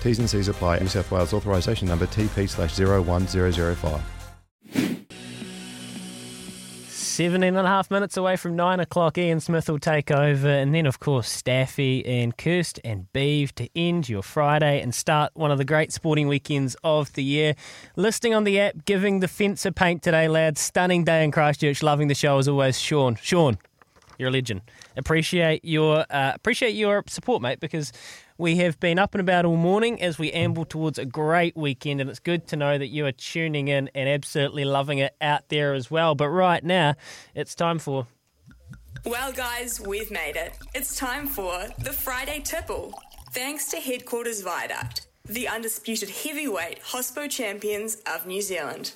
T's and C's apply. New South Wales authorisation number TP slash 01005. 17 and a half minutes away from 9 o'clock. Ian Smith will take over. And then, of course, Staffy and Kirst and Beeve to end your Friday and start one of the great sporting weekends of the year. Listing on the app, giving the fence a paint today, lads. Stunning day in Christchurch. Loving the show as always. Sean. Sean, you're a legend. Appreciate your, uh, appreciate your support, mate, because we have been up and about all morning as we amble towards a great weekend, and it's good to know that you are tuning in and absolutely loving it out there as well. But right now, it's time for. Well, guys, we've made it. It's time for the Friday Tipple. Thanks to Headquarters Viaduct, the undisputed heavyweight Hospo champions of New Zealand.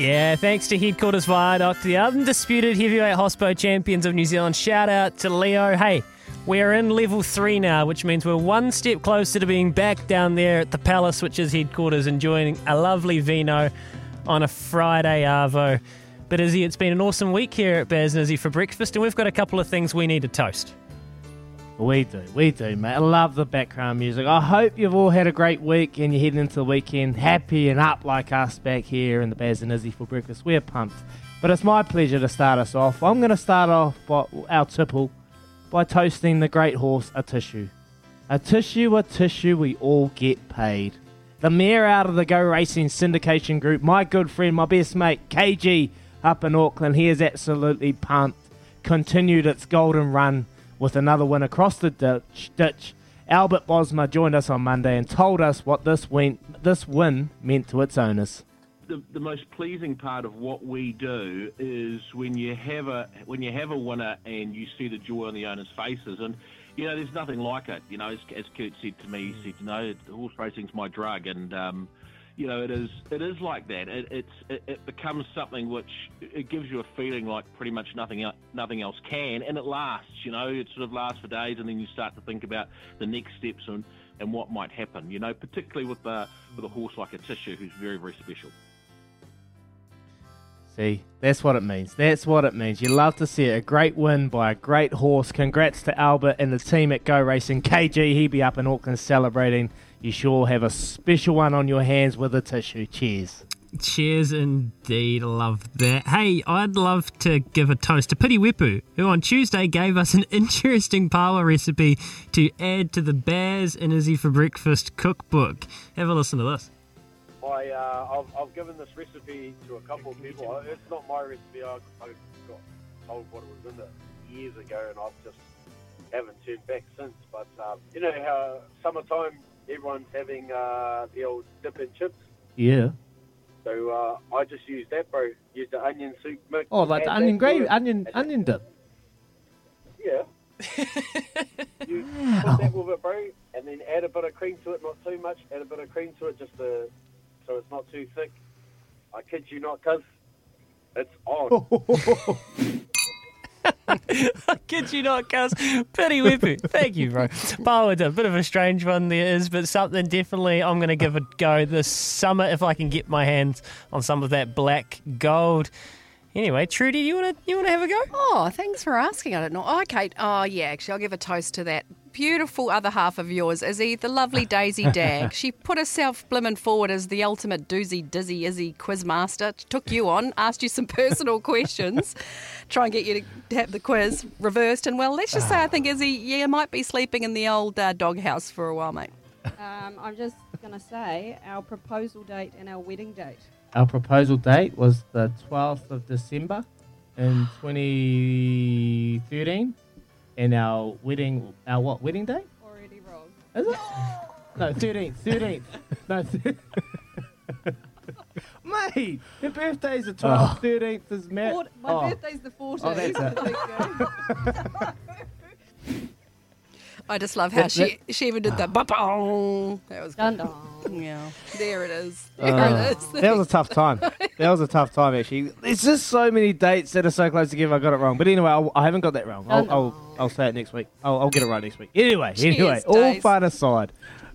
Yeah, thanks to Headquarters Viaduct, the undisputed heavyweight hospo champions of New Zealand. Shout out to Leo. Hey, we're in level three now, which means we're one step closer to being back down there at the Palace, which is headquarters, enjoying a lovely vino on a Friday Arvo. But Izzy, it's been an awesome week here at Baz Izzy for breakfast, and we've got a couple of things we need to toast. We do, we do, mate. I love the background music. I hope you've all had a great week and you're heading into the weekend happy and up like us back here in the Baz and Izzy for breakfast. We're pumped. But it's my pleasure to start us off. I'm going to start off by our tipple by toasting the great horse, Atishu. A tissue, Atishu, we all get paid. The mayor out of the Go Racing syndication group, my good friend, my best mate, KG, up in Auckland, he is absolutely pumped. Continued its golden run with another win across the ditch. ditch. Albert Bosma joined us on Monday and told us what this win, this win meant to its owners. The, the most pleasing part of what we do is when you have a when you have a winner and you see the joy on the owners' faces, and you know there's nothing like it. You know, as, as Kurt said to me, he said, "You know, horse racing's my drug," and um, you know, it is it is like that. It, it's it, it, becomes something which it gives you a feeling like pretty much nothing else, nothing else can, and it lasts. You know, it sort of lasts for days, and then you start to think about the next steps and and what might happen. You know, particularly with with a horse like Atishu, who's very very special. See, that's what it means. That's what it means. You love to see it. A great win by a great horse. Congrats to Albert and the team at Go Racing. KG, he be up in Auckland celebrating. You sure have a special one on your hands with Atishu. Cheers. Cheers indeed, love that. Hey, I'd love to give a toast to Piri Weepu, who on Tuesday gave us an interesting power recipe to add to the Baz and Izzy for Breakfast cookbook. Have a listen to this. I, uh, I've, I've given this recipe to a couple of people. It's not my recipe. I, I got told what it was in it years ago, and I've just haven't turned back since. But um, you know how summertime everyone's having uh, the old dip and chips. Yeah. So uh, I just used that, bro. Use the onion soup mix. Oh, like the onion gravy, onion, onion dip. Yeah. you put that with it, bro, and then add a bit of cream to it, not too much. Add a bit of cream to it, just to, so it's not too thick. I kid you not, cuz it's on. I kid you not, Cuz. Piri Weepu. Thank you, bro. Powered, a bit of a strange one there is, but something definitely I'm going to give a go this summer if I can get my hands on some of that black gold. Anyway, Trudy, you want to you want to have a go? Oh, thanks for asking. I don't know. Oh, okay. Oh, yeah, actually, I'll give a toast to that beautiful other half of yours, Izzy, the lovely Daisy Dagg. she put herself blimmin' forward as the ultimate doozy, dizzy, Izzy quizmaster. Took you on, asked you some personal questions, try and get you to have the quiz reversed. And well, let's just say I think Izzy, yeah, might be sleeping in the old uh, doghouse for a while, mate. Um, I'm just going to say our proposal date and our wedding date. Our proposal date was the 12th of December in 2013. And our wedding, our what, wedding day? Already wrong. Is it? No, 13th. 13th. No, th- Mate, your birthday's the 12th, 13th is Matt. Four- my oh. birthday's the 14th. Oh, that's it. I just love how That- she she even did the ba-bong. That was Dun good. dun. Yeah, there it is. There Uh, it is. that was a tough time. That was a tough time, actually. There's just so many dates that are so close together. I got it wrong, but anyway, I'll, I haven't got that wrong. I'll, I'll, I'll say it next week. I'll, I'll get it right next week. Anyway, Cheers, anyway, all Daze. fun aside,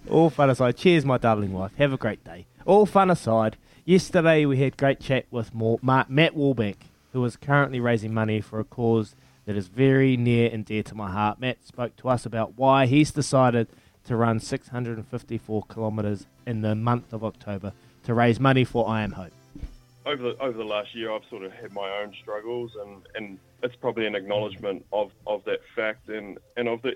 all fun aside. Cheers, my darling wife. Have a great day. All fun aside. Yesterday we had great chat with Mo- Ma- Matt Warbank, who is currently raising money for a cause that is very near and dear to my heart. Matt spoke to us about why he's decided to run 654 kilometres in the month of October to raise money for I Am Hope. over the over the last year, I've sort of had my own struggles, and, and it's probably an acknowledgement of, of that fact, and, and of the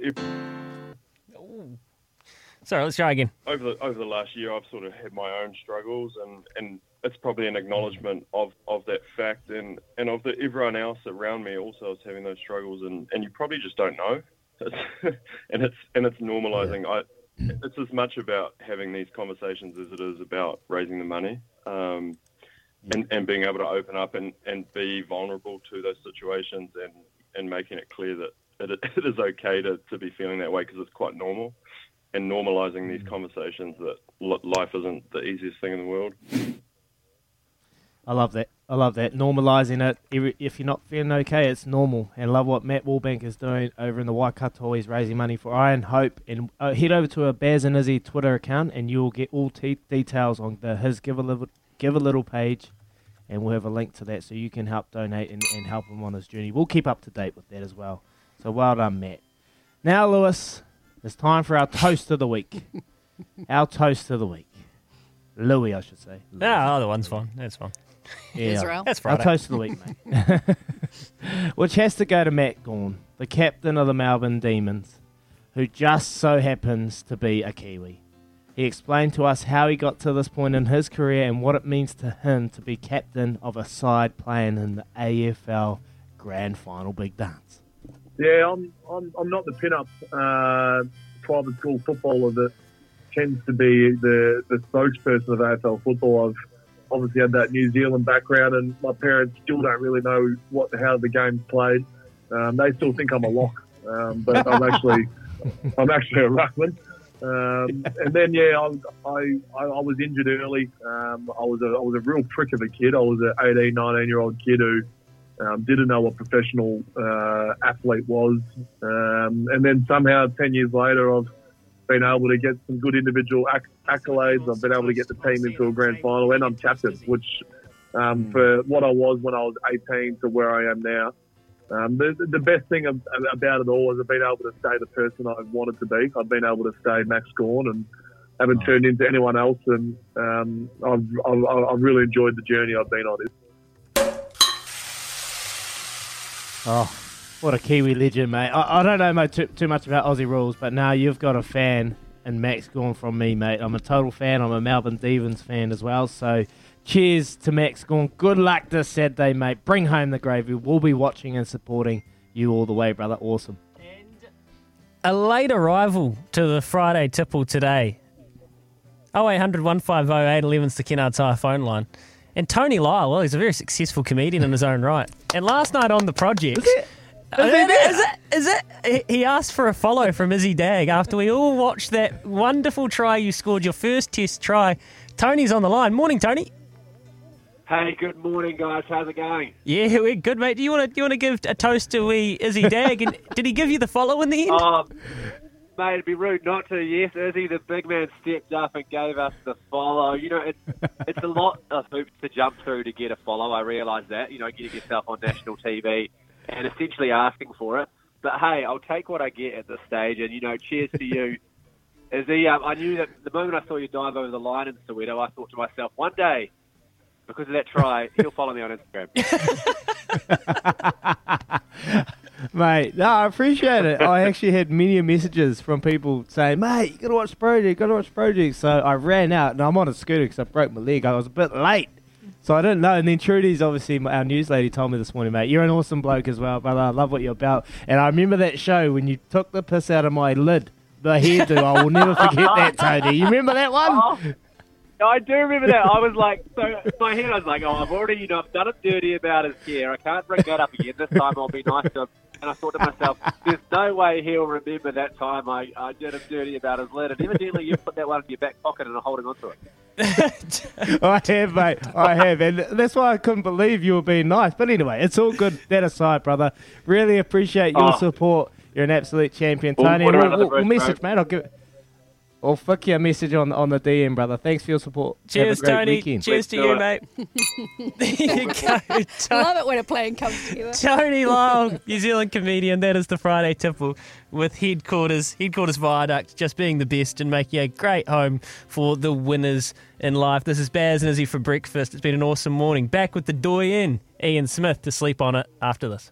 Sorry, let's try again. over the over the last year, I've sort of had my own struggles, and, and it's probably an acknowledgement of, of that fact, and, and of the everyone else around me also is having those struggles, and, and you probably just don't know, and it's and it's normalising. I it's as much about having these conversations as it is about raising the money. Um, and, and being able to open up and, and be vulnerable to those situations and, and making it clear that, it, it is okay to, to be feeling that way because it's quite normal and normalizing these conversations that li- life isn't the easiest thing in the world. I love that. I love that. Normalising it. If you're not feeling okay, it's normal. And love what Matt Warbank is doing over in the Waikato. He's raising money for I Am Hope. And uh, head over to a Baz and Izzy Twitter account and you'll get all te- details on the his Give a Little, Give a Little page. And we'll have a link to that so you can help donate and, and help him on his journey. We'll keep up to date with that as well. So well done, Matt. Now, Lewis, it's time for our toast of the week. our toast of the week. Louis, I should say. No, other one's fine. That's fine. Israel. That's Our toast of the week, mate. Which has to go to Matt Gawn, the captain of the Melbourne Demons, who just so happens to be a Kiwi. He explained to us how he got to this point in his career and what it means to him to be captain of a side playing in the AFL Grand Final Big Dance. Yeah, I'm, I'm, I'm not the pin-up uh, private school footballer that tends to be the, the spokesperson of AFL football. I've obviously had that New Zealand background, and my parents still don't really know what how the game's played. Um, they still think I'm a lock, um, but I'm actually I'm actually a ruckman. Um, and then yeah, I, I, I was injured early. Um, I was a I was a real prick of a kid. I was an 18, 19 year old kid who um, didn't know what professional uh, athlete was. Um, and then somehow, 10 years later, I've been able to get some good individual acc- accolades. I've been able to get the team into a grand final, and I'm captain, which um, for what I was when I was 18 to where I am now. Um, the, the best thing about it all is I've been able to stay the person I've wanted to be. I've been able to stay Max Gawn and haven't turned into anyone else. And um, I've, I've, I've really enjoyed the journey I've been on. Oh, what a Kiwi legend, mate. I, I don't know mate, too, too much about Aussie rules, but now you've got a fan and Max Gawn from me, mate. I'm a total fan. I'm a Melbourne Demons fan as well. So cheers to Max Gawn. Good luck this Saturday, mate. Bring home the gravy. We'll be watching and supporting you all the way, brother. Awesome. A late arrival to the Friday tipple today. 0800 150 811's the Kennard Tire phone line. And Tony Lyall, well, he's a very successful comedian in his own right. And last night on the project. Is it? Is, it, is it? He he asked for a follow from Izzy Dagg after we all watched that wonderful try you scored, your first test try. Tony's on the line. Morning, Tony. Hey, good morning, guys. How's it going? Yeah, we're good, mate. Do you want to you want to give a toast to wee Izzy Dagg? And did he give you the follow in the end? Um, mate, it'd be rude not to. Yes, Izzy, the big man, stepped up and gave us the follow. You know, it's it's a lot of hoops to jump through to get a follow. I realise that. You know, getting yourself on national TV and essentially asking for it. But hey, I'll take what I get at this stage. And you know, cheers to you. Izzy, um, I knew that the moment I saw you dive over the line in Soweto, I thought to myself, one day, because of that try, he'll follow me on Instagram. Mate, no, I appreciate it. I actually had many messages from people saying, mate, you got to watch Project, you got to watch Project. So I ran out, and I'm on a scooter because I broke my leg. I was a bit late. So I don't know. And then Trudy's obviously our news lady told me this morning, mate. You're an awesome bloke as well, brother. I love what you're about. And I remember that show when you took the piss out of my lid, the hairdo. I will never forget that, Tony. You remember that one? Oh, I do remember that. I was like, so in my head, I was like, oh, I've already, you know, I've done him dirty about his hair. I can't bring that up again. This time I'll be nice to him. And I thought to myself, there's no way he'll remember that time I, I did him dirty about his lid. And evidently you put that one in your back pocket and are holding on to it. I have, mate. I have. And that's why I couldn't believe you were being nice. But anyway, it's all good. That aside, brother. Really appreciate your Oh. support. You're an absolute champion, Tony. we'll, we'll, we'll message, mate. I'll give it. Oh, I'll flick you a message on on the DM, brother. Thanks for your support. Cheers, Have a great Tony. Weekend. Cheers to you, mate. there you go. I love it when a plan comes together. Tony Long, New Zealand comedian. That is the Friday tipple with headquarters, headquarters viaduct, just being the best and making a great home for the winners in life. This is Baz and Izzy for breakfast. It's been an awesome morning. Back with the doyen, Ian Smith, to sleep on it after this.